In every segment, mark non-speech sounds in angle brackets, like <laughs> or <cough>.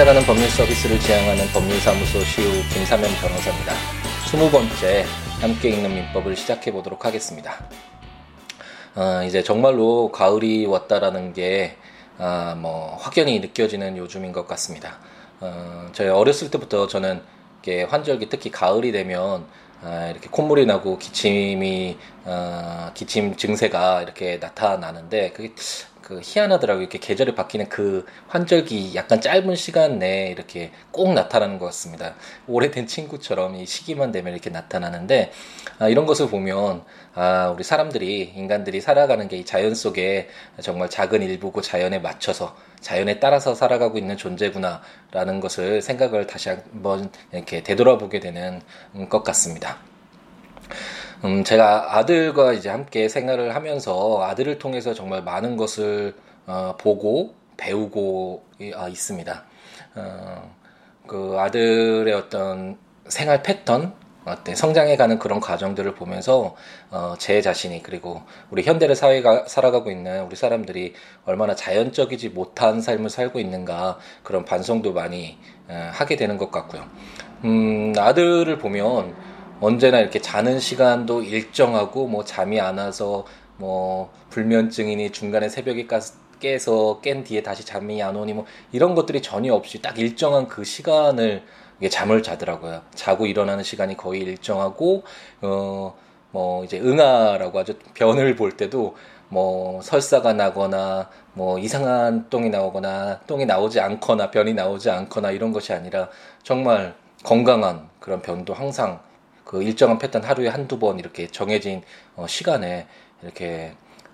찾아가는 법률 서비스를 지향하는 법률사무소 시우 김사면 변호사입니다. 20번째 함께 읽는 민법을 시작해 보도록 하겠습니다. 어, 이제 정말로 가을이 왔다라는 게, 아, 뭐, 확연히 느껴지는 요즘인 것 같습니다. 어, 저희 어렸을 때부터 저는 이렇게 환절기 특히 가을이 되면 아, 이렇게 콧물이 나고 기침이 어, 기침 증세가 이렇게 나타나는데 그게 그 희한하더라고요. 이렇게 계절이 바뀌는 그 환절기 약간 짧은 시간 내에 이렇게 꼭 나타나는 것 같습니다. 오래된 친구처럼 이 시기만 되면 이렇게 나타나는데 아, 이런 것을 보면 아, 우리 사람들이 인간들이 살아가는 게 이 자연 속에 정말 작은 일부고 자연에 맞춰서 자연에 따라서 살아가고 있는 존재구나라는 것을 생각을 다시 한번 이렇게 되돌아보게 되는 것 같습니다. 음, 제가 아들과 이제 함께 생활을 하면서 아들을 통해서 정말 많은 것을 어, 보고 배우고 어, 있습니다. 어, 그 아들의 어떤 생활 패턴, 어때 성장해가는 그런 과정들을 보면서 어, 제 자신이 그리고 우리 현대의 사회가 살아가고 있는 우리 사람들이 얼마나 자연적이지 못한 삶을 살고 있는가 그런 반성도 많이 어, 하게 되는 것 같고요. 음, 아들을 보면 언제나 이렇게 자는 시간도 일정하고 뭐 잠이 안 와서 뭐 불면증이니 중간에 새벽에 깨서 깬 뒤에 다시 잠이 안 오니 뭐 이런 것들이 전혀 없이 딱 일정한 그 시간을 잠을 자더라고요. 자고 일어나는 시간이 거의 일정하고 어 뭐 이제 응아라고 하죠. 변을 볼 때도 뭐 설사가 나거나 뭐 이상한 똥이 나오거나 똥이 나오지 않거나 변이 나오지 않거나 이런 것이 아니라 정말 건강한 그런 변도 항상 그 일정한 패턴 하루에 한두 번 이렇게 정해진 어, 시간에 이렇게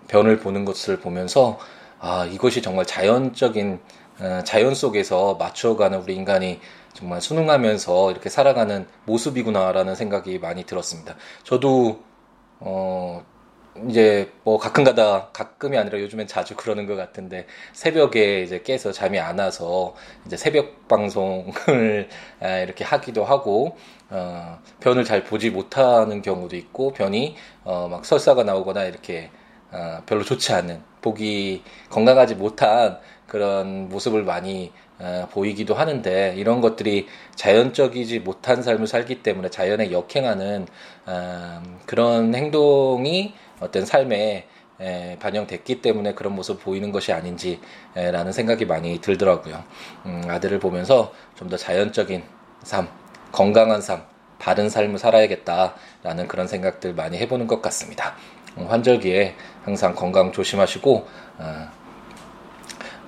변을 보는 것을 보면서 아 이것이 정말 자연적인 어, 자연 속에서 맞춰가는 우리 인간이 정말 순응하면서 이렇게 살아가는 모습이구나라는 생각이 많이 들었습니다. 저도 어 이제 뭐 가끔가다 가끔이 아니라 요즘엔 자주 그러는 것 같은데 새벽에 이제 깨서 잠이 안 와서 이제 새벽 방송을 이렇게 하기도 하고 어, 변을 잘 보지 못하는 경우도 있고 변이 어, 막 설사가 나오거나 이렇게 어, 별로 좋지 않은 보기 건강하지 못한 그런 모습을 많이 어, 보이기도 하는데 이런 것들이 자연적이지 못한 삶을 살기 때문에 자연에 역행하는 어, 그런 행동이 어떤 삶에 에, 반영됐기 때문에 그런 모습 보이는 것이 아닌지라는 생각이 많이 들더라고요. 음, 아들을 보면서 좀 더 자연적인 삶, 건강한 삶, 바른 삶을 살아야겠다라는 그런 생각들 많이 해보는 것 같습니다. 음, 환절기에 항상 건강 조심하시고 어,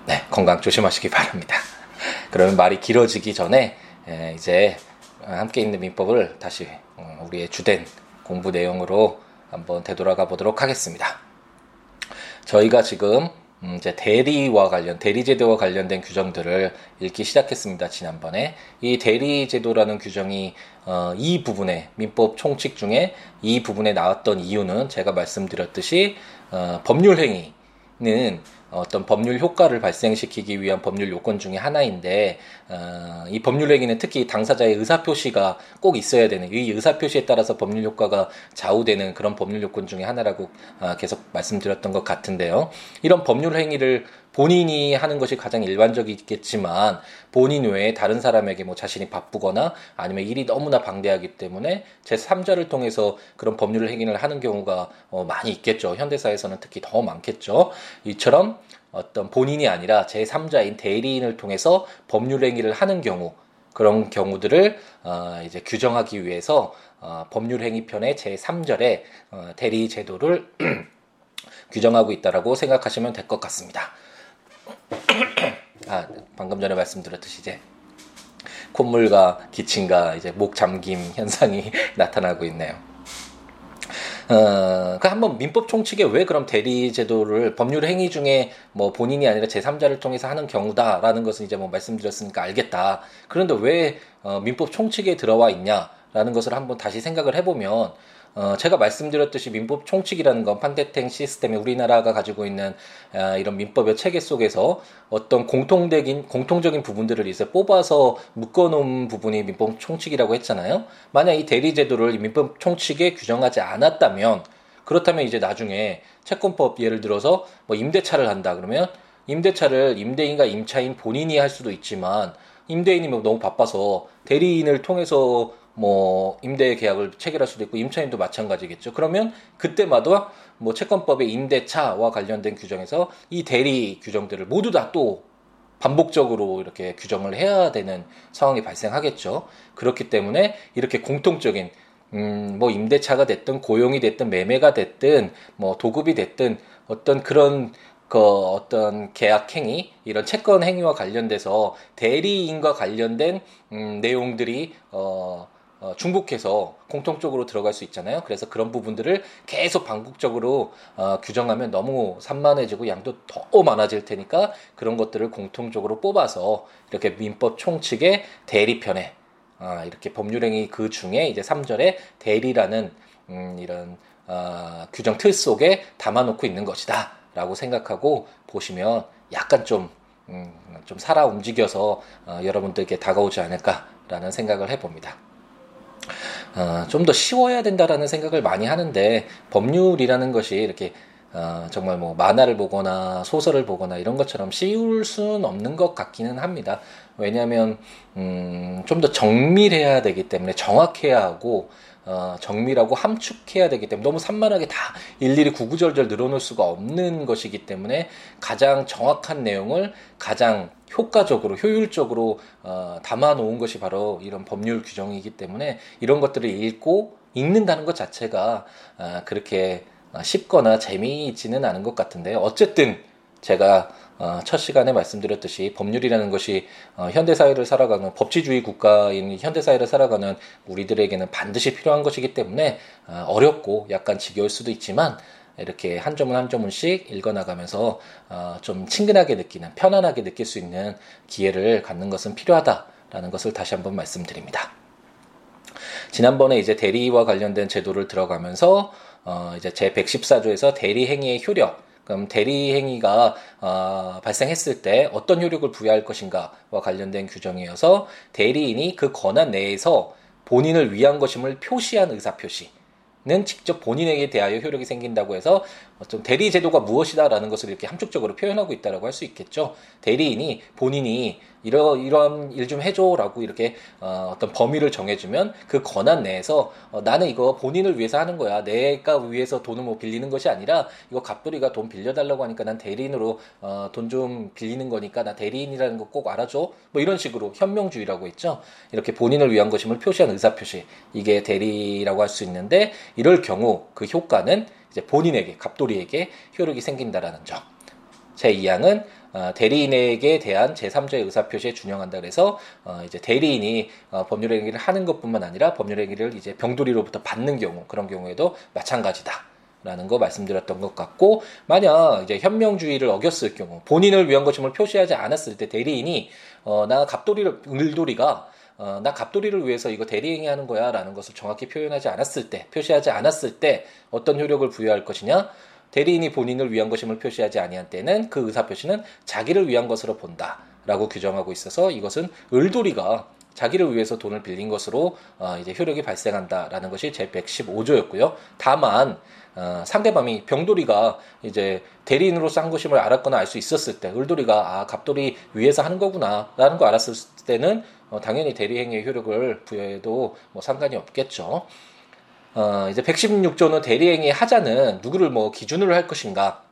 네 건강 조심하시기 바랍니다. <laughs> 그러면 말이 길어지기 전에 에, 이제 함께 있는 민법을 다시 어, 우리의 주된 공부 내용으로 한번 되돌아가 보도록 하겠습니다. 저희가 지금 음, 이제 대리와 관련 대리 제도와 관련된 규정들을 읽기 시작했습니다 지난번에. 이 대리 제도라는 규정이 어, 이 부분에 민법 총칙 중에 이 부분에 나왔던 이유는 제가 말씀드렸듯이 어, 법률 행위는 어떤 법률 효과를 발생시키기 위한 법률 요건 중의 하나인데 어, 이 법률 행위는 특히 당사자의 의사 표시가 꼭 있어야 되는 이 의사 표시에 따라서 법률 효과가 좌우되는 그런 법률 요건 중의 하나라고 어, 계속 말씀드렸던 것 같은데요. 이런 법률 행위를 본인이 하는 것이 가장 일반적이겠지만 본인 외에 다른 사람에게 뭐 자신이 바쁘거나 아니면 일이 너무나 방대하기 때문에 제3자를 통해서 그런 법률 행위를 하는 경우가 어, 많이 있겠죠. 현대사에서는 특히 더 많겠죠. 이처럼 어떤 본인이 아니라 제3자인 대리인을 통해서 법률 행위를 하는 경우 그런 경우들을 어, 이제 규정하기 위해서 어, 법률행위편의 제3절에 어, 대리 제도를 <clears throat> 규정하고 있다라고 생각하시면 될 것 같습니다. 아, 방금 전에 말씀드렸듯이 이제 콧물과 기침과 이제 목 잠김 현상이 <laughs> 나타나고 있네요. 어, 그 한번 민법 총칙에 왜 그럼 대리 제도를 법률 행위 중에 뭐 본인이 아니라 제3자를 통해서 하는 경우다라는 것은 이제 뭐 말씀드렸으니까 알겠다. 그런데 왜 어, 민법 총칙에 들어와 있냐라는 것을 한번 다시 생각을 해보면 어, 제가 말씀드렸듯이 민법 총칙이라는 건 판대탱 시스템이 우리나라가 가지고 있는 아, 이런 민법의 체계 속에서 어떤 공통적인 공통적인 부분들을 이제 뽑아서 묶어놓은 부분이 민법 총칙이라고 했잖아요. 만약 이 대리 제도를 민법 총칙에 규정하지 않았다면 그렇다면 이제 나중에 채권법 예를 들어서 뭐 임대차를 한다 그러면 임대차를 임대인과 임차인 본인이 할 수도 있지만 임대인이 뭐 너무 바빠서 대리인을 통해서 뭐 임대 계약을 체결할 수도 있고 임차인도 마찬가지겠죠. 그러면 그때마다 뭐 채권법의 임대차와 관련된 규정에서 이 대리 규정들을 모두 다 또 반복적으로 이렇게 규정을 해야 되는 상황이 발생하겠죠. 그렇기 때문에 이렇게 공통적인 음, 뭐 임대차가 됐든 고용이 됐든 매매가 됐든 뭐 도급이 됐든 어떤 그런 그 어떤 계약 행위 이런 채권 행위와 관련돼서 대리인과 관련된 음, 내용들이 어, 어, 중복해서 공통적으로 들어갈 수 있잖아요. 그래서 그런 부분들을 계속 반복적으로 어, 규정하면 너무 산만해지고 양도 더 많아질 테니까 그런 것들을 공통적으로 뽑아서 이렇게 민법 총칙의 대리편에 아, 이렇게 법률행위 그 중에 이제 3절에 대리라는 음, 이런 어, 규정 틀 속에 담아놓고 있는 것이다. 라고 생각하고 보시면 약간 좀, 음, 좀 살아 움직여서 어, 여러분들께 다가오지 않을까라는 생각을 해봅니다. 어, 좀더 쉬워야 된다라는 생각을 많이 하는데 법률이라는 것이 이렇게 어, 정말 뭐 만화를 보거나 소설을 보거나 이런 것처럼 쉬울 수는 없는 것 같기는 합니다. 왜냐하면 음, 좀 더 정밀해야 되기 때문에 정확해야 하고 어, 정밀하고 함축해야 되기 때문에 너무 산만하게 다 일일이 구구절절 늘어놓을 수가 없는 것이기 때문에 가장 정확한 내용을 가장 효과적으로 효율적으로 어, 담아놓은 것이 바로 이런 법률 규정이기 때문에 이런 것들을 읽고 읽는다는 것 자체가 어, 그렇게 쉽거나 재미있지는 않은 것 같은데요. 어쨌든 제가 어, 첫 시간에 말씀드렸듯이 법률이라는 것이 어, 현대 사회를 살아가는 법치주의 국가인 현대 사회를 살아가는 우리들에게는 반드시 필요한 것이기 때문에 어, 어렵고 약간 지겨울 수도 있지만 이렇게 한 점은 한 점씩 읽어나가면서 좀 친근하게 느끼는 편안하게 느낄 수 있는 기회를 갖는 것은 필요하다라는 것을 다시 한번 말씀드립니다. 지난번에 이제 대리와 관련된 제도를 들어가면서 어 이제 제 114조에서 대리 행위의 효력 그럼 대리 행위가 어, 발생했을 때 어떤 효력을 부여할 것인가와 관련된 규정이어서 대리인이 그 권한 내에서 본인을 위한 것임을 표시한 의사 표시. 는 직접 본인에게 대하여 효력이 생긴다고 해서 좀 대리 제도가 무엇이다라는 것을 이렇게 함축적으로 표현하고 있다라고 할 수 있겠죠. 대리인이 본인이 이러 이런 일 좀 해줘라고 이렇게 어, 어떤 범위를 정해주면 그 권한 내에서 어, 나는 이거 본인을 위해서 하는 거야. 내가 위해서 돈을 뭐 빌리는 것이 아니라 이거 갑돌이가 돈 빌려달라고 하니까 난 대리인으로 어, 돈좀 빌리는 거니까 나 대리인이라는 거 꼭 알아줘. 뭐 이런 식으로 현명주의라고 있죠. 이렇게 본인을 위한 것임을 표시한 의사 표시 이게 대리라고 할 수 있는데 이럴 경우 그 효과는 이제 본인에게 갑돌이에게 효력이 생긴다라는 점. 제2항은 어, 대리인에게 대한 제3자의 의사표시에 준용한다 그래서 어, 이제 대리인이 어, 법률 행위를 하는 것뿐만 아니라 법률 행위를 이제 병돌이로부터 받는 경우 그런 경우에도 마찬가지다. 라는 거 말씀드렸던 것 같고 만약 이제 현명주의를 어겼을 경우 본인을 위한 것임을 표시하지 않았을 때 대리인이 어, 나 갑돌이를 을돌이가 어, 나 갑돌이를 위해서 이거 대리행위 하는 거야 라는 것을 정확히 표현하지 않았을 때 표시하지 않았을 때 어떤 효력을 부여할 것이냐 대리인이 본인을 위한 것임을 표시하지 아니한 때는 그 의사 표시는 자기를 위한 것으로 본다라고 규정하고 있어서 이것은 을돌이가 자기를 위해서 돈을 빌린 것으로 어, 이제 효력이 발생한다라는 것이 제 115조였고요. 다만 어, 상대방이 병돌이가 이제 대리인으로 싼 것임을 알았거나 알 수 있었을 때 을돌이가 아 갑돌이 위해서 하는 거구나라는 거 알았을 때는 어, 당연히 대리행위의 효력을 부여해도 뭐 상관이 없겠죠. 어, 이제 116조는 대리행위 하자는 누구를 뭐 기준으로 할 것인가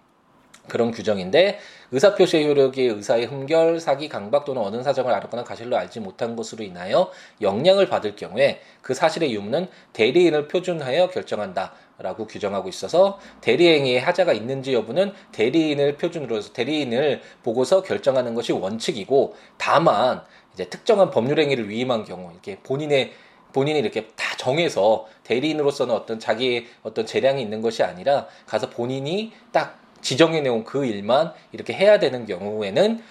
그런 규정인데 의사표시의 효력이 의사의 흠결, 사기, 강박 또는 어느 사정을 알았거나 가실로 알지 못한 것으로 인하여 영향을 받을 경우에 그 사실의 유무는 대리인을 표준하여 결정한다. 라고 규정하고 있어서 대리행위의 하자가 있는지 여부는 대리인을 표준으로 해서 대리인을 보고서 결정하는 것이 원칙이고 다만 이제 특정한 법률 행위를 위임한 경우 이렇게 본인의 본인이 이렇게 다 정해서 대리인으로서는 어떤 자기의 어떤 재량이 있는 것이 아니라 가서 본인이 딱 지정해 놓은 그 일만 이렇게 해야 되는 경우에는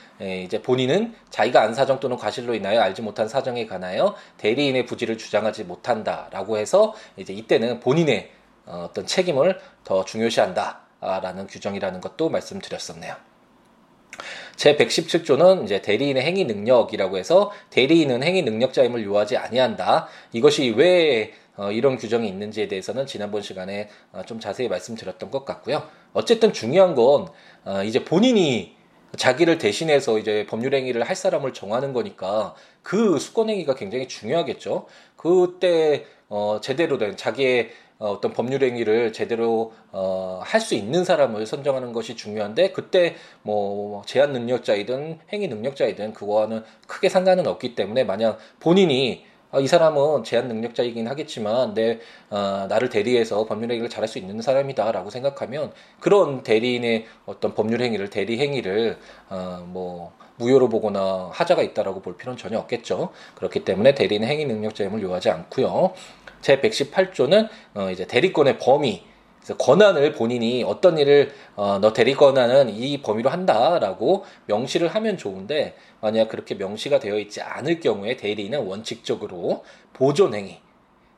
이제 본인은 자기가 안 사정 또는 과실로 인하여 알지 못한 사정에 관하여 대리인의 부지를 주장하지 못한다라고 해서 이제 이때는 본인의 어, 어떤 책임을 더 중요시한다라는 규정이라는 것도 말씀드렸었네요. 제 117조는 이제 대리인의 행위 능력이라고 해서 대리인은 행위 능력자임을 요하지 아니한다. 이것이 왜 어, 이런 규정이 있는지에 대해서는 지난번 시간에 어, 좀 자세히 말씀드렸던 것 같고요. 어쨌든 중요한 건 어, 이제 본인이 자기를 대신해서 이제 법률행위를 할 사람을 정하는 거니까 그 수권행위가 굉장히 중요하겠죠. 그때 어, 제대로 된 자기의 어, 어떤 법률 행위를 제대로 어, 할 수 있는 사람을 선정하는 것이 중요한데 그때 뭐 제한 능력자이든 행위 능력자이든 그거와는 크게 상관은 없기 때문에 만약 본인이 아, 이 사람은 제한 능력자이긴 하겠지만 내 어, 나를 대리해서 법률 행위를 잘할 수 있는 사람이다라고 생각하면 그런 대리인의 어떤 법률 행위를 대리 행위를 어, 뭐 무효로 보거나 하자가 있다라고 볼 필요는 전혀 없겠죠. 그렇기 때문에 대리인 행위 능력자임을 요하지 않고요. 제 118조는 어, 이제 대리권의 범위 권한을 본인이 어떤 일을 어, 너 대리 권한은 이 범위로 한다라고 명시를 하면 좋은데 만약 그렇게 명시가 되어 있지 않을 경우에 대리인은 원칙적으로 보존 행위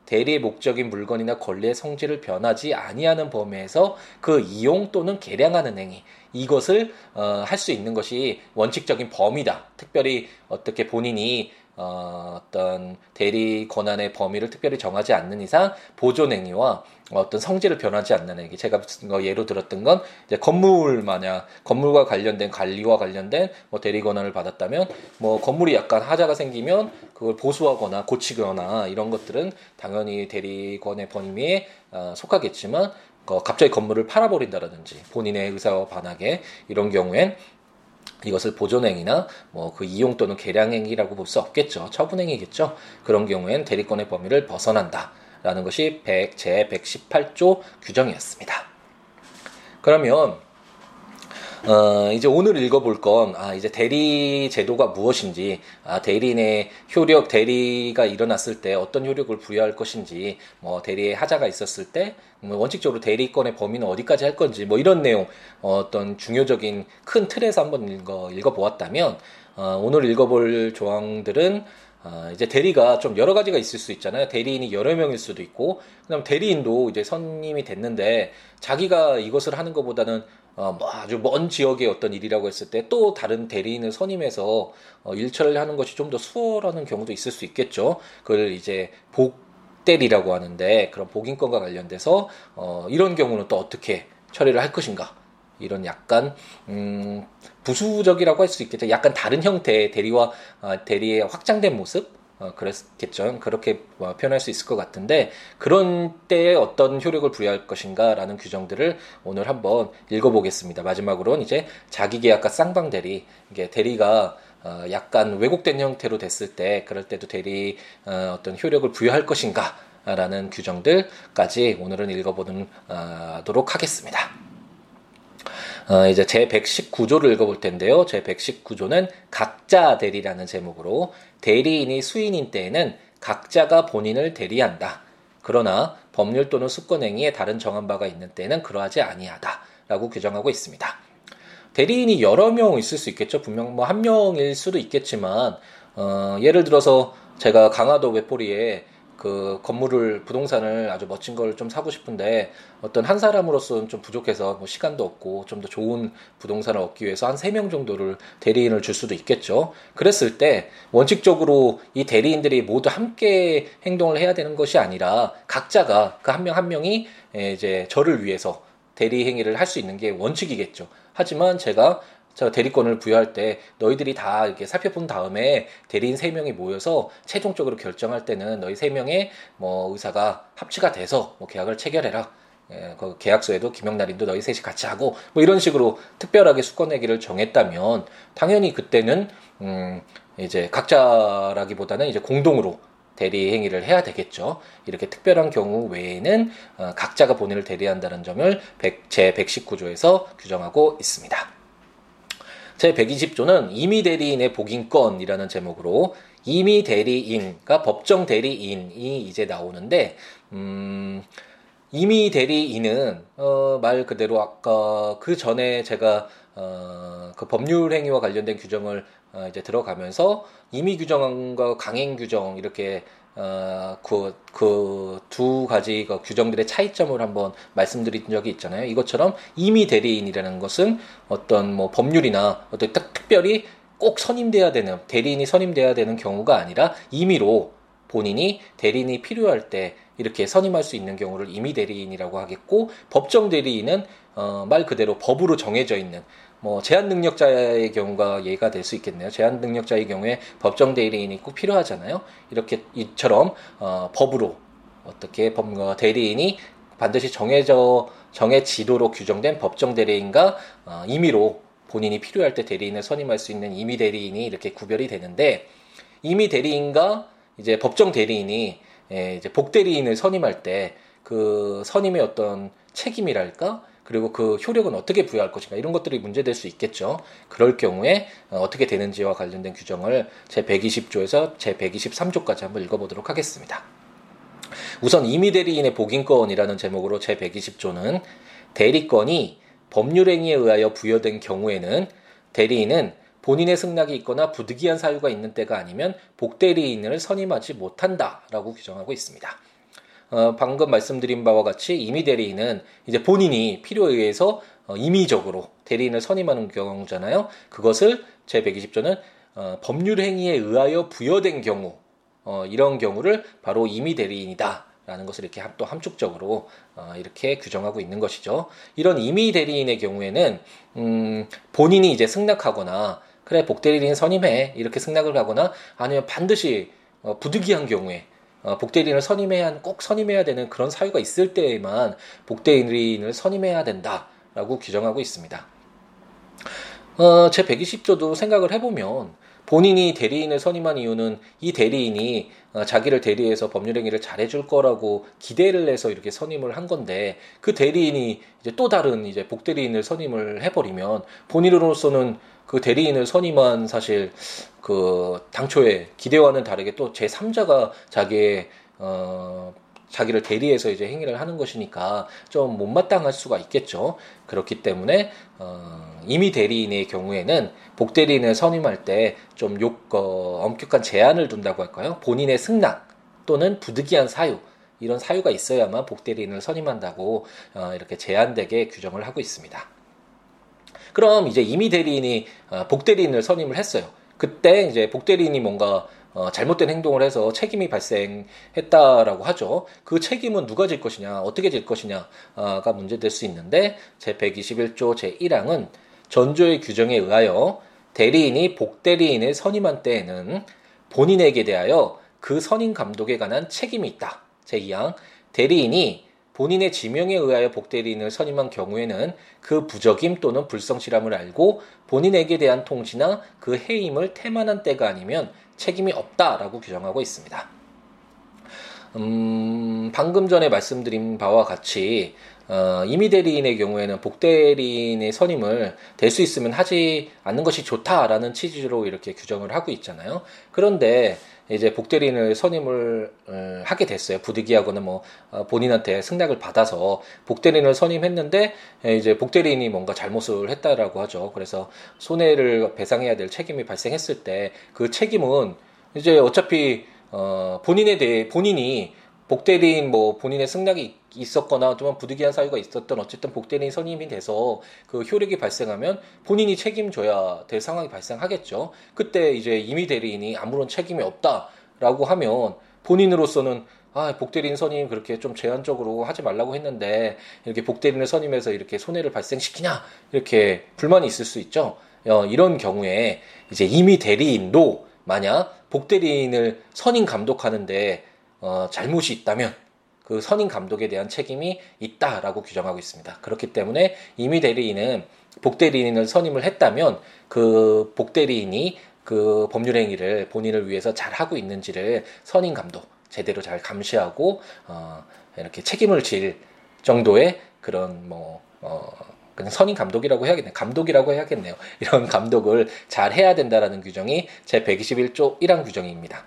대리의 목적인 물건이나 권리의 성질을 변하지 아니하는 범위에서 그 이용 또는 개량하는 행위 이것을 어, 할 수 있는 것이 원칙적인 범위다. 특별히 어떻게 본인이 어, 어떤 대리 권한의 범위를 특별히 정하지 않는 이상 보존 행위와 어떤 성질을 변하지 않는 행위. 제가 예로 들었던 건 이제 건물 마냥 건물과 관련된 관리와 관련된 뭐 대리 권한을 받았다면 뭐 건물이 약간 하자가 생기면 그걸 보수하거나 고치거나 이런 것들은 당연히 대리권의 범위에 어, 속하겠지만 어, 갑자기 건물을 팔아버린다라든지 본인의 의사와 반하게 이런 경우엔 이것을 보존행위나 뭐 그 이용 또는 개량행위라고 볼 수 없겠죠. 처분행위겠죠. 그런 경우엔 대리권의 범위를 벗어난다 라는 것이 100, 제 118조 규정이었습니다. 그러면 어, 이제 오늘 읽어볼 건, 아, 이제 대리 제도가 무엇인지, 아, 대리인의 효력, 대리가 일어났을 때 어떤 효력을 부여할 것인지, 뭐, 대리의 하자가 있었을 때, 뭐 원칙적으로 대리권의 범위는 어디까지 할 건지, 뭐, 이런 내용, 어, 어떤 중요적인 큰 틀에서 한번 읽어, 읽어보았다면, 어, 오늘 읽어볼 조항들은, 아, 이제 대리가 좀 여러 가지가 있을 수 있잖아요. 대리인이 여러 명일 수도 있고, 그다음 대리인도 이제 선임이 됐는데 자기가 이것을 하는 것보다는 어, 뭐 아주 먼 지역의 어떤 일이라고 했을 때 또 다른 대리인을 선임해서 어, 일처리를 하는 것이 좀 더 수월하는 경우도 있을 수 있겠죠. 그걸 이제 복 대리라고 하는데 그런 복인권과 관련돼서 어, 이런 경우는 또 어떻게 처리를 할 것인가? 이런 약간 음, 부수적이라고 할 수 있겠죠. 약간 다른 형태의 대리와 어, 대리의 확장된 모습 어, 그랬겠죠. 그렇게 뭐 표현할 수 있을 것 같은데 그런 때에 어떤 효력을 부여할 것인가라는 규정들을 오늘 한번 읽어보겠습니다. 마지막으로는 이제 자기계약과 쌍방대리 이게 대리가 어, 약간 왜곡된 형태로 됐을 때 그럴 때도 대리 어, 어떤 효력을 부여할 것인가라는 규정들까지 오늘은 읽어보도록 하겠습니다. 어, 이제 제 119조를 읽어볼 텐데요. 제 119조는 각자 대리라는 제목으로 대리인이 수인인 때에는 각자가 본인을 대리한다. 그러나 법률 또는 수권행위에 다른 정한 바가 있는 때에는 그러하지 아니하다 라고 규정하고 있습니다. 대리인이 여러 명 있을 수 있겠죠. 분명 뭐 한 명일 수도 있겠지만 어, 예를 들어서 제가 강화도 외포리에 그 건물을 부동산을 아주 멋진 걸 좀 사고 싶은데 어떤 한 사람으로서는 좀 부족해서 뭐 시간도 없고 좀 더 좋은 부동산을 얻기 위해서 한 세 명 정도를 대리인을 줄 수도 있겠죠. 그랬을 때 원칙적으로 이 대리인들이 모두 함께 행동을 해야 되는 것이 아니라 각자가 그 한 명한 한 명이 이제 저를 위해서 대리 행위를 할 수 있는 게 원칙이겠죠. 하지만 제가 저 대리권을 부여할 때 너희들이 다 이렇게 살펴본 다음에 대리인 세 명이 모여서 최종적으로 결정할 때는 너희 세 명의 뭐 의사가 합치가 돼서 뭐 계약을 체결해라. 예, 그 계약서에도 김영날인도 너희 셋이 같이 하고 뭐 이런 식으로 특별하게 수권 내기를 정했다면 당연히 그때는 음 이제 각자라기보다는 이제 공동으로 대리 행위를 해야 되겠죠. 이렇게 특별한 경우 외에는 어, 각자가 본인을 대리한다는 점을 제 119조에서 규정하고 있습니다. 제 120조는 임의 대리인의 복인권이라는 제목으로 임의 대리인과 법정 대리인이 이제 나오는데 음 임의 대리인은 어, 말 그대로 아까 그 전에 제가 어, 그 법률 행위와 관련된 규정을 어, 이제 들어가면서 임의 규정과 강행 규정 이렇게 어, 그, 그두 가지 그 규정들의 차이점을 한번 말씀드린 적이 있잖아요. 이것처럼 임의 대리인이라는 것은 어떤 뭐 법률이나 어떤 특, 특별히 꼭 선임돼야 되는, 대리인이 선임돼야 되는 경우가 아니라 임의로 본인이 대리인이 필요할 때 이렇게 선임할 수 있는 경우를 임의 대리인이라고 하겠고 법정 대리인은 어, 말 그대로 법으로 정해져 있는 뭐 제한 능력자의 경우가 예가 될 수 있겠네요. 제한 능력자의 경우에 법정 대리인이 꼭 필요하잖아요. 이렇게 이처럼 어, 법으로 어떻게 법과 대리인이 반드시 정해져 정해지도록 규정된 법정 대리인과 어, 임의로 본인이 필요할 때 대리인을 선임할 수 있는 임의 대리인이 이렇게 구별이 되는데 임의 대리인과 이제 법정 대리인이 예, 이제 복 대리인을 선임할 때 그 선임의 어떤 책임이랄까 그리고 그 효력은 어떻게 부여할 것인가 이런 것들이 문제될 수 있겠죠. 그럴 경우에 어, 어떻게 되는지와 관련된 규정을 제 120조에서 제 123조까지 한번 읽어보도록 하겠습니다. 우선 임의 대리인의 복인권이라는 제목으로 제 120조는 대리권이 법률행위에 의하여 부여된 경우에는 대리인은 본인의 승낙이 있거나 부득이한 사유가 있는 때가 아니면 복대리인을 선임하지 못한다라고 규정하고 있습니다. 어, 방금 말씀드린 바와 같이 임의 대리인은 이제 본인이 필요에 의해서 어, 임의적으로 대리인을 선임하는 경우잖아요. 그것을 제 120조는 어, 법률 행위에 의하여 부여된 경우 어, 이런 경우를 바로 임의 대리인이다. 라는 것을 이렇게 또 함축적으로 어, 이렇게 규정하고 있는 것이죠. 이런 임의 대리인의 경우에는 음, 본인이 이제 승낙하거나 그래 복대리인 선임해 이렇게 승낙을 하거나 아니면 반드시 어, 부득이한 경우에 어, 복대리인을 선임해야 꼭 선임해야 되는 그런 사유가 있을 때에만 복대리인을 선임해야 된다라고 규정하고 있습니다. 어, 제 120조도 생각을 해보면 본인이 대리인을 선임한 이유는 이 대리인이 어, 자기를 대리해서 법률행위를 잘해줄 거라고 기대를 해서 이렇게 선임을 한 건데 그 대리인이 이제 또 다른 이제 복대리인을 선임을 해버리면 본인으로서는 그 대리인을 선임한 사실 그 당초에 기대와는 다르게 또 제 3자가 자기의 어 자기를 대리해서 이제 행위를 하는 것이니까 좀 못마땅할 수가 있겠죠. 그렇기 때문에 어, 이미 대리인의 경우에는 복대리인을 선임할 때좀 어, 엄격한 제한을 둔다고 할까요? 본인의 승낙 또는 부득이한 사유 이런 사유가 있어야만 복대리인을 선임한다고 어, 이렇게 제한되게 규정을 하고 있습니다. 그럼 이제 이미 대리인이 어, 복대리인을 선임을 했어요. 그때 이제 복 대리인이 뭔가 어, 잘못된 행동을 해서 책임이 발생했다라고 하죠. 그 책임은 누가 질 것이냐, 어떻게 질 것이냐가 문제될 수 있는데 제 121조 제 1항은 전조의 규정에 의하여 대리인이 복대리인을 선임한 때에는 본인에게 대하여 그 선임 감독에 관한 책임이 있다. 제 2항 대리인이 본인의 지명에 의하여 복대리인을 선임한 경우에는 그 부적임 또는 불성실함을 알고 본인에게 대한 통지나 그 해임을 태만한 때가 아니면 책임이 없다라고 규정하고 있습니다. 음, 방금 전에 말씀드린 바와 같이 어, 임의 대리인의 경우에는 복대리인의 선임을 될 수 있으면 하지 않는 것이 좋다라는 취지로 이렇게 규정을 하고 있잖아요. 그런데 이제 복대리인을 선임을 어, 하게 됐어요. 부득이하거나 뭐 어, 본인한테 승낙을 받아서 복대리인을 선임했는데 이제 복대리인이 뭔가 잘못을 했다라고 하죠. 그래서 손해를 배상해야 될 책임이 발생했을 때 그 책임은 이제 어차피 어 본인에 대해 본인이 복대리인 뭐 본인의 승낙이 있었거나 좀 부득이한 사유가 있었던 어쨌든 복대리인 선임이 돼서 그 효력이 발생하면 본인이 책임져야 될 상황이 발생하겠죠. 그때 이제 임의 대리인이 아무런 책임이 없다라고 하면 본인으로서는 아, 복대리인 선임 그렇게 좀 제한적으로 하지 말라고 했는데 이렇게 복대리인을 선임해서 이렇게 손해를 발생시키냐 이렇게 불만이 있을 수 있죠. 어, 이런 경우에 이제 임의 대리인도 만약 복대리인을 선임 감독하는데 어, 잘못이 있다면 그 선임 감독에 대한 책임이 있다라고 규정하고 있습니다. 그렇기 때문에 임의 대리인은 복대리인을 선임을 했다면 그 복대리인이 그 법률 행위를 본인을 위해서 잘 하고 있는지를 선임 감독 제대로 잘 감시하고 어, 이렇게 책임을 질 정도의 그런 뭐 어, 그냥 선임 감독이라고 해야겠네요. 감독이라고 해야겠네요. <laughs> 이런 감독을 잘 해야 된다라는 규정이 제 121조 1항 규정입니다.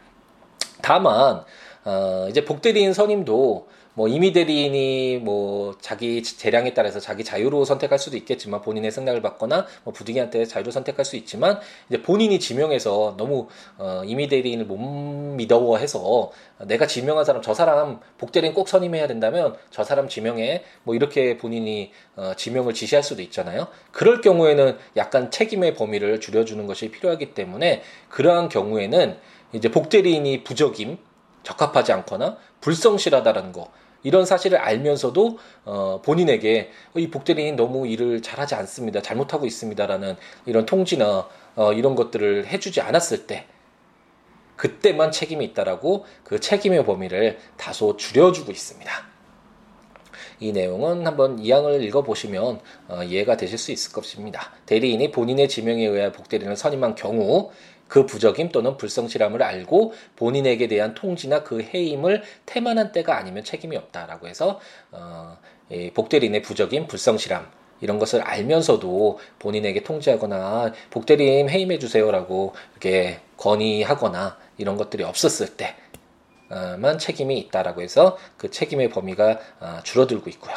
다만 어, 이제 복대리인 선임도 뭐 임의 대리인이 뭐 자기 재량에 따라서 자기 자유로 선택할 수도 있겠지만 본인의 승낙을 받거나 뭐 부득이한테 자유로 선택할 수 있지만 이제 본인이 지명해서 너무 어 임의 대리인을 못 믿어해서 내가 지명한 사람 저 사람 복대리인 꼭 선임해야 된다면 저 사람 지명해 뭐 이렇게 본인이 어 지명을 지시할 수도 있잖아요. 그럴 경우에는 약간 책임의 범위를 줄여주는 것이 필요하기 때문에 그러한 경우에는 이제 복대리인이 부적임 적합하지 않거나 불성실하다라는 거 이런 사실을 알면서도 어, 본인에게 이 복대리인 너무 일을 잘하지 않습니다. 잘못하고 있습니다라는 이런 통지나 어, 이런 것들을 해주지 않았을 때 그때만 책임이 있다라고 그 책임의 범위를 다소 줄여주고 있습니다. 이 내용은 한번 이항을 읽어보시면 어, 이해가 되실 수 있을 것입니다. 대리인이 본인의 지명에 의해 복대리인을 선임한 경우 그 부적임 또는 불성실함을 알고 본인에게 대한 통지나 그 해임을 태만한 때가 아니면 책임이 없다라고 해서 어, 복대리인의 부적임, 불성실함 이런 것을 알면서도 본인에게 통지하거나 복대리인 해임해 주세요라고 이렇게 건의하거나 이런 것들이 없었을 때만 책임이 있다라고 해서 그 책임의 범위가 어, 줄어들고 있고요.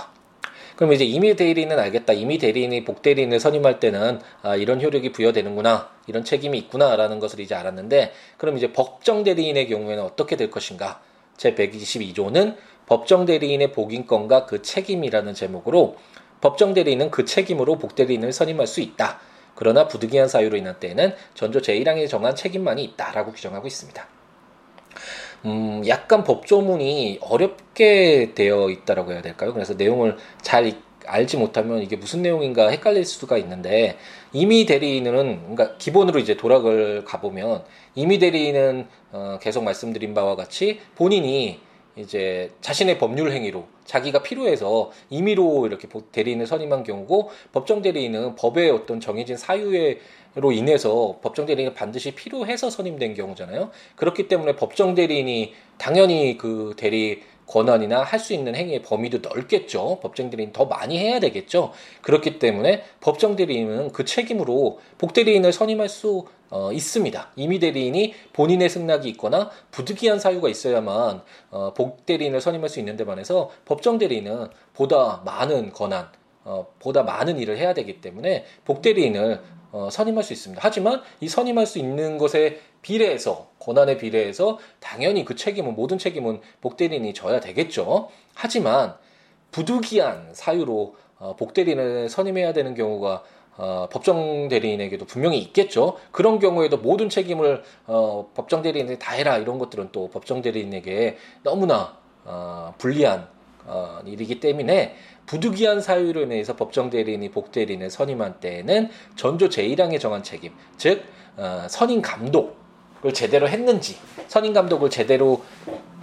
그럼 이제 임의 대리인은 알겠다. 임의 대리인이 복 대리인을 선임할 때는 아, 이런 효력이 부여되는구나. 이런 책임이 있구나라는 것을 이제 알았는데 그럼 이제 법정 대리인의 경우에는 어떻게 될 것인가? 제 122조는 법정 대리인의 복인권과 그 책임이라는 제목으로 법정 대리인은 그 책임으로 복 대리인을 선임할 수 있다. 그러나 부득이한 사유로 인한 때에는 전조 제1항에 정한 책임만이 있다라고 규정하고 있습니다. 음, 약간 법조문이 어렵게 되어 있다라고 해야 될까요? 그래서 내용을 잘 알지 못하면 이게 무슨 내용인가 헷갈릴 수가 있는데 이미 대리인은 그러니까 기본으로 이제 도락을 가보면 이미 대리인은 어, 계속 말씀드린 바와 같이 본인이 이제 자신의 법률 행위로 자기가 필요해서 임의로 이렇게 대리인을 선임한 경우고 법정 대리인은 법의 어떤 정해진 사유로 인해서 법정 대리인이 반드시 필요해서 선임된 경우잖아요. 그렇기 때문에 법정 대리인이 당연히 그 대리 권한이나 할 수 있는 행위의 범위도 넓겠죠. 법정 대리인 더 많이 해야 되겠죠. 그렇기 때문에 법정 대리인은 그 책임으로 복대리인을 선임할 수 어, 있습니다. 임의 대리인이 본인의 승낙이 있거나 부득이한 사유가 있어야만 어, 복대리인을 선임할 수 있는 데 반해서 법정 대리인은 보다 많은 권한, 어, 보다 많은 일을 해야 되기 때문에 복대리인을 어, 선임할 수 있습니다. 하지만 이 선임할 수 있는 것에 비례해서 권한에 비례해서 당연히 그 책임은 모든 책임은 복대리인이 져야 되겠죠. 하지만 부득이한 사유로 어, 복대리인을 선임해야 되는 경우가 어, 법정 대리인에게도 분명히 있겠죠. 그런 경우에도 모든 책임을 어, 법정 대리인이 다 해라 이런 것들은 또 법정 대리인에게 너무나 어, 불리한 어, 일이기 때문에 부득이한 사유로 인해서 법정 대리인이 복대리인을 선임한 때에는 전조 제1항에 정한 책임, 즉 어, 선임 감독을 제대로 했는지 선임 감독을 제대로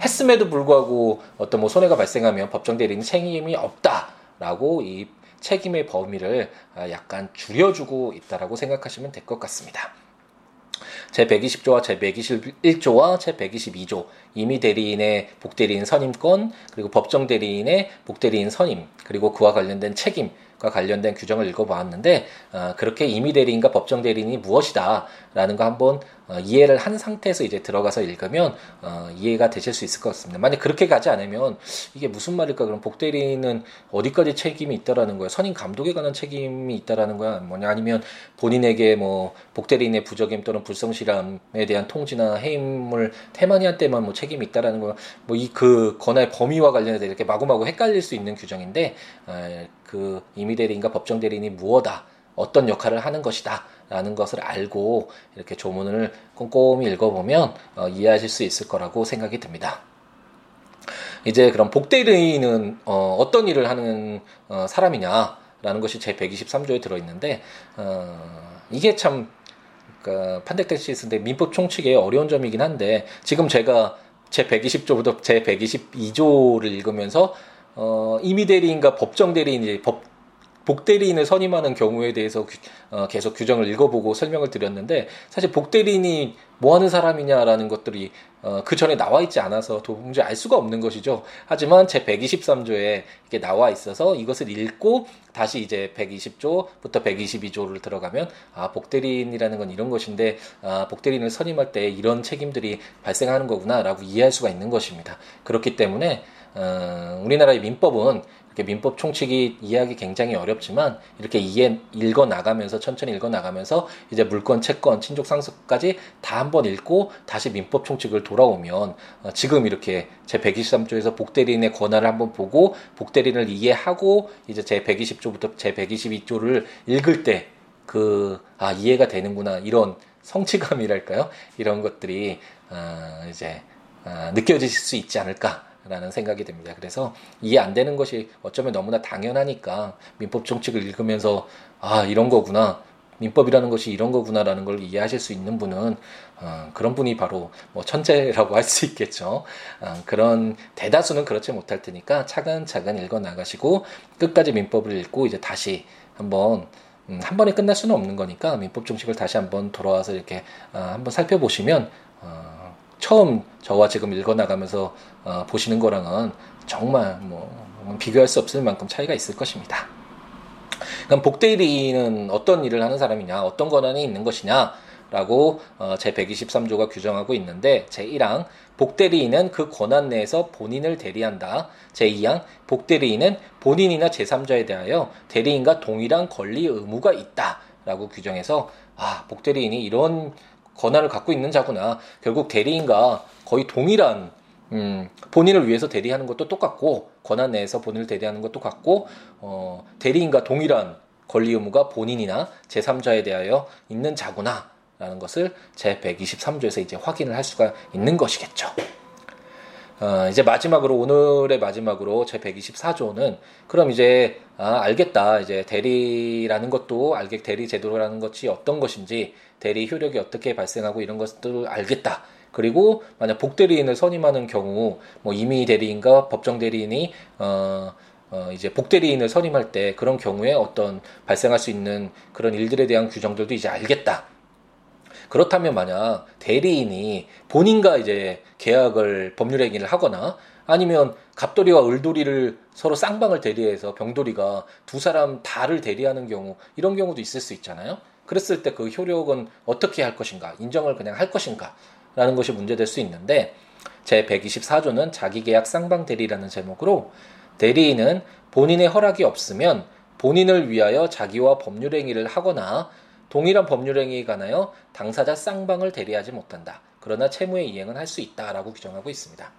했음에도 불구하고 어떤 뭐 손해가 발생하면 법정 대리인 책임이 없다라고 이 책임의 범위를 어, 약간 줄여주고 있다라고 생각하시면 될 것 같습니다. 제 120조와 제 121조와 제 122조 임의 대리인의 복대리인 선임권 그리고 법정 대리인의 복대리인 선임 그리고 그와 관련된 책임 과 관련된 규정을 읽어보았는데 어, 그렇게 임의 대리인과 법정 대리인이 무엇이다 라는 거 한번 어, 이해를 한 상태에서 이제 들어가서 읽으면 어, 이해가 되실 수 있을 것 같습니다. 만약 그렇게 가지 않으면 이게 무슨 말일까? 그럼 복대리인은 어디까지 책임이 있다라는 거야? 선임 감독에 관한 책임이 있다라는 거야? 뭐냐? 아니면 본인에게 뭐 복대리인의 부적임 또는 불성실함에 대한 통지나 해임을 때만 뭐 책임이 있다라는 거야? 뭐 이 그 권한의 범위와 관련해서 이렇게 마구마구 헷갈릴 수 있는 규정인데 어, 그 임의 대리인과 법정 대리인이 무엇다? 어떤 역할을 하는 것이다. 라는 것을 알고 이렇게 조문을 꼼꼼히 읽어보면 어, 이해하실 수 있을 거라고 생각이 듭니다. 이제 그럼 복대리인은 어, 어떤 일을 하는 어, 사람이냐라는 것이 제 123조에 들어있는데 어, 이게 참 그러니까 판택택시스인데 민법 총칙에 어려운 점이긴 한데 지금 제가 제 120조부터 제 122조를 읽으면서 어, 임의 대리인과 법정 대리인이 법 복대리인을 선임하는 경우에 대해서 어, 계속 규정을 읽어보고 설명을 드렸는데 사실 복대리인이 뭐 하는 사람이냐라는 것들이 어, 그 전에 나와 있지 않아서 도무지 알 수가 없는 것이죠. 하지만 제 123조에 이게 나와 있어서 이것을 읽고 다시 이제 120조부터 122조를 들어가면 아 복대리인이라는 건 이런 것인데 아 복대리인을 선임할 때 이런 책임들이 발생하는 거구나라고 이해할 수가 있는 것입니다. 그렇기 때문에 어, 우리나라의 민법은 민법 총칙이 이해하기 굉장히 어렵지만 이렇게 이해 읽어 나가면서 천천히 읽어 나가면서 이제 물권, 채권, 친족 상속까지 다 한번 읽고 다시 민법 총칙을 돌아오면 어, 지금 이렇게 제 123조에서 복대리인의 권한을 한번 보고 복대리인을 이해하고 이제 제 120조부터 제 122조를 읽을 때 그 아 이해가 되는구나 이런 성취감이랄까요? 이런 것들이 어, 이제 어, 느껴지실 수 있지 않을까 라는 생각이 듭니다. 그래서 이해 안 되는 것이 어쩌면 너무나 당연하니까 민법 정책을 읽으면서 아 이런 거구나 민법이라는 것이 이런 거구나라는 걸 이해하실 수 있는 분은 어, 그런 분이 바로 뭐 천재라고 <laughs> 할 수 있겠죠. 어, 그런 대다수는 그렇지 못할 테니까 차근차근 읽어 나가시고 끝까지 민법을 읽고 이제 다시 한번 음, 한 번에 끝날 수는 없는 거니까 민법 정책을 다시 한번 돌아와서 이렇게 어, 한번 살펴보시면 어, 처음 저와 지금 읽어 나가면서 어, 보시는 거랑은 정말 뭐 비교할 수 없을 만큼 차이가 있을 것입니다. 그럼 복대리는 어떤 일을 하는 사람이냐, 어떤 권한이 있는 것이냐, 라고 어, 제 123조가 규정하고 있는데 제 1항 복대리인은 그 권한 내에서 본인을 대리한다. 제 2항 복대리인은 본인이나 제3자에 대하여 대리인과 동일한 권리 의무가 있다. 라고 규정해서 아 복대리인이 이런 권한을 갖고 있는 자구나. 결국 대리인과 거의 동일한 음, 본인을 위해서 대리하는 것도 똑같고 권한 내에서 본인을 대리하는 것도 같고 어, 대리인과 동일한 권리 의무가 본인이나 제3자에 대하여 있는 자구나라는 것을 제 123조에서 이제 확인을 할 수가 있는 것이겠죠. 어, 이제 마지막으로 오늘의 마지막으로 제 124조는 그럼 이제 아, 알겠다. 이제 대리라는 것도 알겠 대리 제도라는 것이 어떤 것인지 대리 효력이 어떻게 발생하고 이런 것들을 알겠다. 그리고 만약 복대리인을 선임하는 경우 뭐 임의 대리인과 법정 대리인이 어, 어 이제 복대리인을 선임할 때 그런 경우에 어떤 발생할 수 있는 그런 일들에 대한 규정들도 이제 알겠다. 그렇다면 만약 대리인이 본인과 이제 계약을 법률 행위를 하거나 아니면 갑돌이와 을돌이를 서로 쌍방을 대리해서 병돌이가 두 사람 다를 대리하는 경우 이런 경우도 있을 수 있잖아요. 그랬을 때 그 효력은 어떻게 할 것인가? 인정을 그냥 할 것인가? 라는 것이 문제될 수 있는데 제 124조는 자기계약 쌍방 대리라는 제목으로 대리인은 본인의 허락이 없으면 본인을 위하여 자기와 법률 행위를 하거나 동일한 법률 행위에 관하여 당사자 쌍방을 대리하지 못한다. 그러나 채무의 이행은 할 수 있다라고 규정하고 있습니다.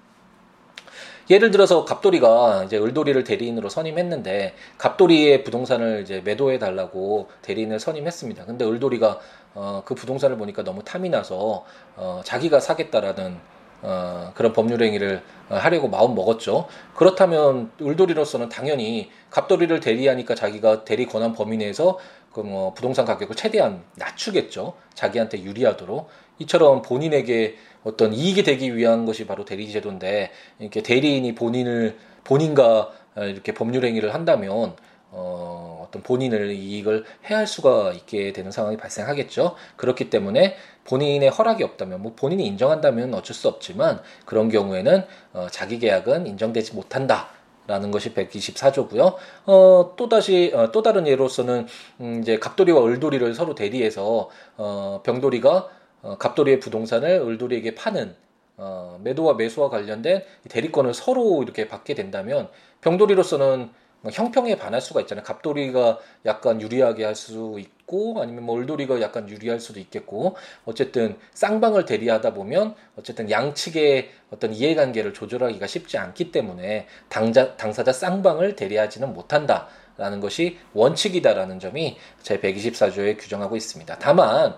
예를 들어서 갑돌이가 이제 을돌이를 대리인으로 선임했는데 갑돌이의 부동산을 이제 매도해 달라고 대리인을 선임했습니다. 근데 을돌이가 어, 그 부동산을 보니까 너무 탐이 나서 어, 자기가 사겠다라는 어, 그런 법률 행위를 어, 하려고 마음 먹었죠. 그렇다면 울돌이로서는 당연히 갑돌이를 대리하니까 자기가 대리 권한 범위 내에서 그뭐 부동산 가격을 최대한 낮추겠죠. 자기한테 유리하도록. 이처럼 본인에게 어떤 이익이 되기 위한 것이 바로 대리 제도인데 이렇게 대리인이 본인을 본인과 이렇게 법률 행위를 한다면 어, 어떤 본인을 이익을 해할 수가 있게 되는 상황이 발생하겠죠. 그렇기 때문에 본인의 허락이 없다면, 뭐 본인이 인정한다면 어쩔 수 없지만 그런 경우에는 어, 자기 계약은 인정되지 못한다. 라는 것이 124조고요. 어, 또 다시 어, 또 다른 예로서는 음, 이제 갑돌이와 을돌이를 서로 대리해서 어, 병돌이가 어, 갑돌이의 부동산을 을돌이에게 파는 어, 매도와 매수와 관련된 대리권을 서로 이렇게 받게 된다면 병돌이로서는 뭐 형평에 반할 수가 있잖아요. 갑돌이가 약간 유리하게 할 수 있고 아니면 뭐 을돌이가 약간 유리할 수도 있겠고 어쨌든 쌍방을 대리하다 보면 어쨌든 양측의 어떤 이해관계를 조절하기가 쉽지 않기 때문에 당자, 당사자 쌍방을 대리하지는 못한다 라는 것이 원칙이다라는 점이 제 124조에 규정하고 있습니다. 다만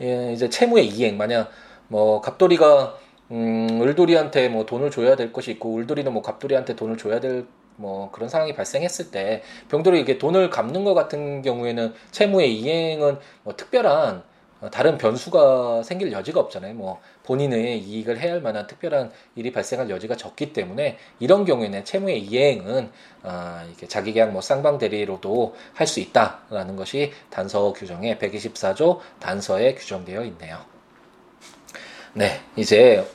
예, 이제 채무의 이행 만약 뭐 갑돌이가 음, 을돌이한테 뭐 돈을 줘야 될 것이 있고 을돌이는 뭐 갑돌이한테 돈을 줘야 될 뭐 그런 상황이 발생했을 때 병돌이 이게 돈을 갚는 것 같은 경우에는 채무의 이행은 뭐 특별한 어, 다른 변수가 생길 여지가 없잖아요. 뭐 본인의 이익을 해야 할 만한 특별한 일이 발생할 여지가 적기 때문에 이런 경우에는 채무의 이행은 아, 이게 자기 계약 뭐 쌍방 대리로도 할 수 있다라는 것이 단서 규정에 124조 단서에 규정되어 있네요. 네, 이제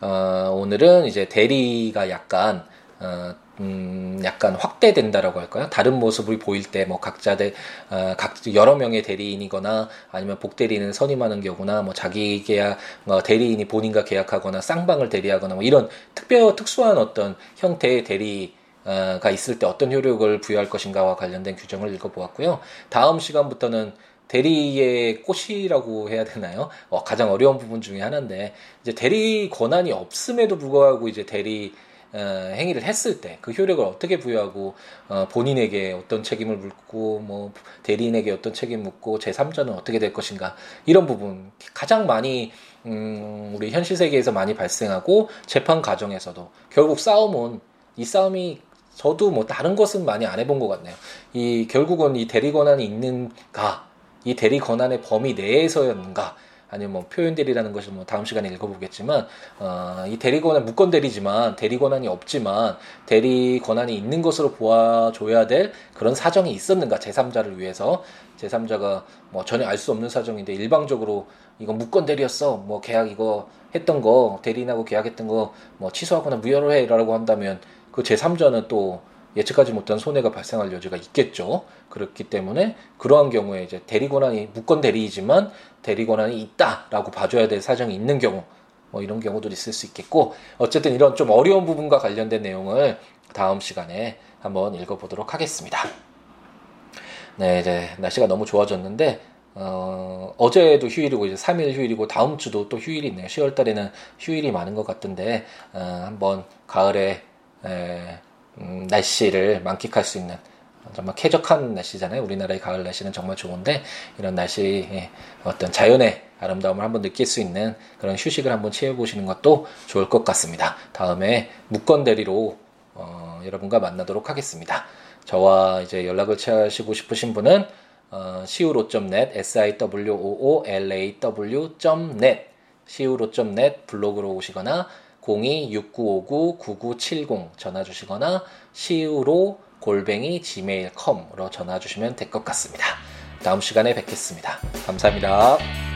어, 오늘은 이제 대리가 약간 어, 음, 약간 확대된다라고 할까요? 다른 모습을 보일 때, 뭐, 각자들, 어, 각, 여러 명의 대리인이거나, 아니면 복대리인을 선임하는 경우나, 뭐, 자기 계약, 뭐, 대리인이 본인과 계약하거나, 쌍방을 대리하거나, 뭐, 이런 특별, 특수한 어떤 형태의 대리, 가 있을 때 어떤 효력을 부여할 것인가와 관련된 규정을 읽어보았고요. 다음 시간부터는 대리의 꽃이라고 해야 되나요? 어, 가장 어려운 부분 중에 하나인데, 이제 대리 권한이 없음에도 불구하고 이제 대리 어, 행위를 했을 때 그 효력을 어떻게 부여하고 어, 본인에게 어떤 책임을 묻고 뭐 대리인에게 어떤 책임 묻고 제3자는 어떻게 될 것인가 이런 부분 가장 많이 음, 우리 현실 세계에서 많이 발생하고 재판 과정에서도 결국 싸움은 이 싸움이 저도 뭐 다른 것은 많이 안 해본 것 같네요. 이 결국은 이 대리 권한이 있는가, 이 대리 권한의 범위 내에서였는가, 아니면 뭐 표현 대리라는 것을 뭐 다음 시간에 읽어보겠지만 어, 이 대리 권한 무권 대리지만 대리 권한이 없지만 대리 권한이 있는 것으로 보아줘야 될 그런 사정이 있었는가? 제3자를 위해서. 제3자가 뭐 전혀 알 수 없는 사정인데 일방적으로 이거 무권 대리였어. 뭐 계약 이거 했던 거 대리인하고 계약했던 거 뭐 취소하거나 무효로 해라고 한다면 그 제3자는 또 예측하지 못한 손해가 발생할 여지가 있겠죠. 그렇기 때문에 그러한 경우에 이제 대리 권한이 무권 대리이지만 대리 권한이 있다라고 봐줘야 될 사정이 있는 경우 뭐 이런 경우도 있을 수 있겠고 어쨌든 이런 좀 어려운 부분과 관련된 내용을 다음 시간에 한번 읽어보도록 하겠습니다. 네, 이제 날씨가 너무 좋아졌는데 어, 어제도 휴일이고 이제 3일 휴일이고 다음 주도 또 휴일이 있네요. 10월 달에는 휴일이 많은 것 같은데 어, 한번 가을에 에, 음, 날씨를 만끽할 수 있는 정말 쾌적한 날씨잖아요. 우리나라의 가을 날씨는 정말 좋은데 이런 날씨의 어떤 자연의 아름다움을 한번 느낄 수 있는 그런 휴식을 한번 취해 보시는 것도 좋을 것 같습니다. 다음에 묵건 대리로 어, 여러분과 만나도록 하겠습니다. 저와 이제 연락을 취하시고 싶으신 분은 어, siwo.net, siwoolaw.net, siwo.net 블로그로 오시거나 02-6959-9970 전화 주시거나 시우로 골뱅이 gmail.com으로 전화 주시면 될 것 같습니다. 다음 시간에 뵙겠습니다. 감사합니다.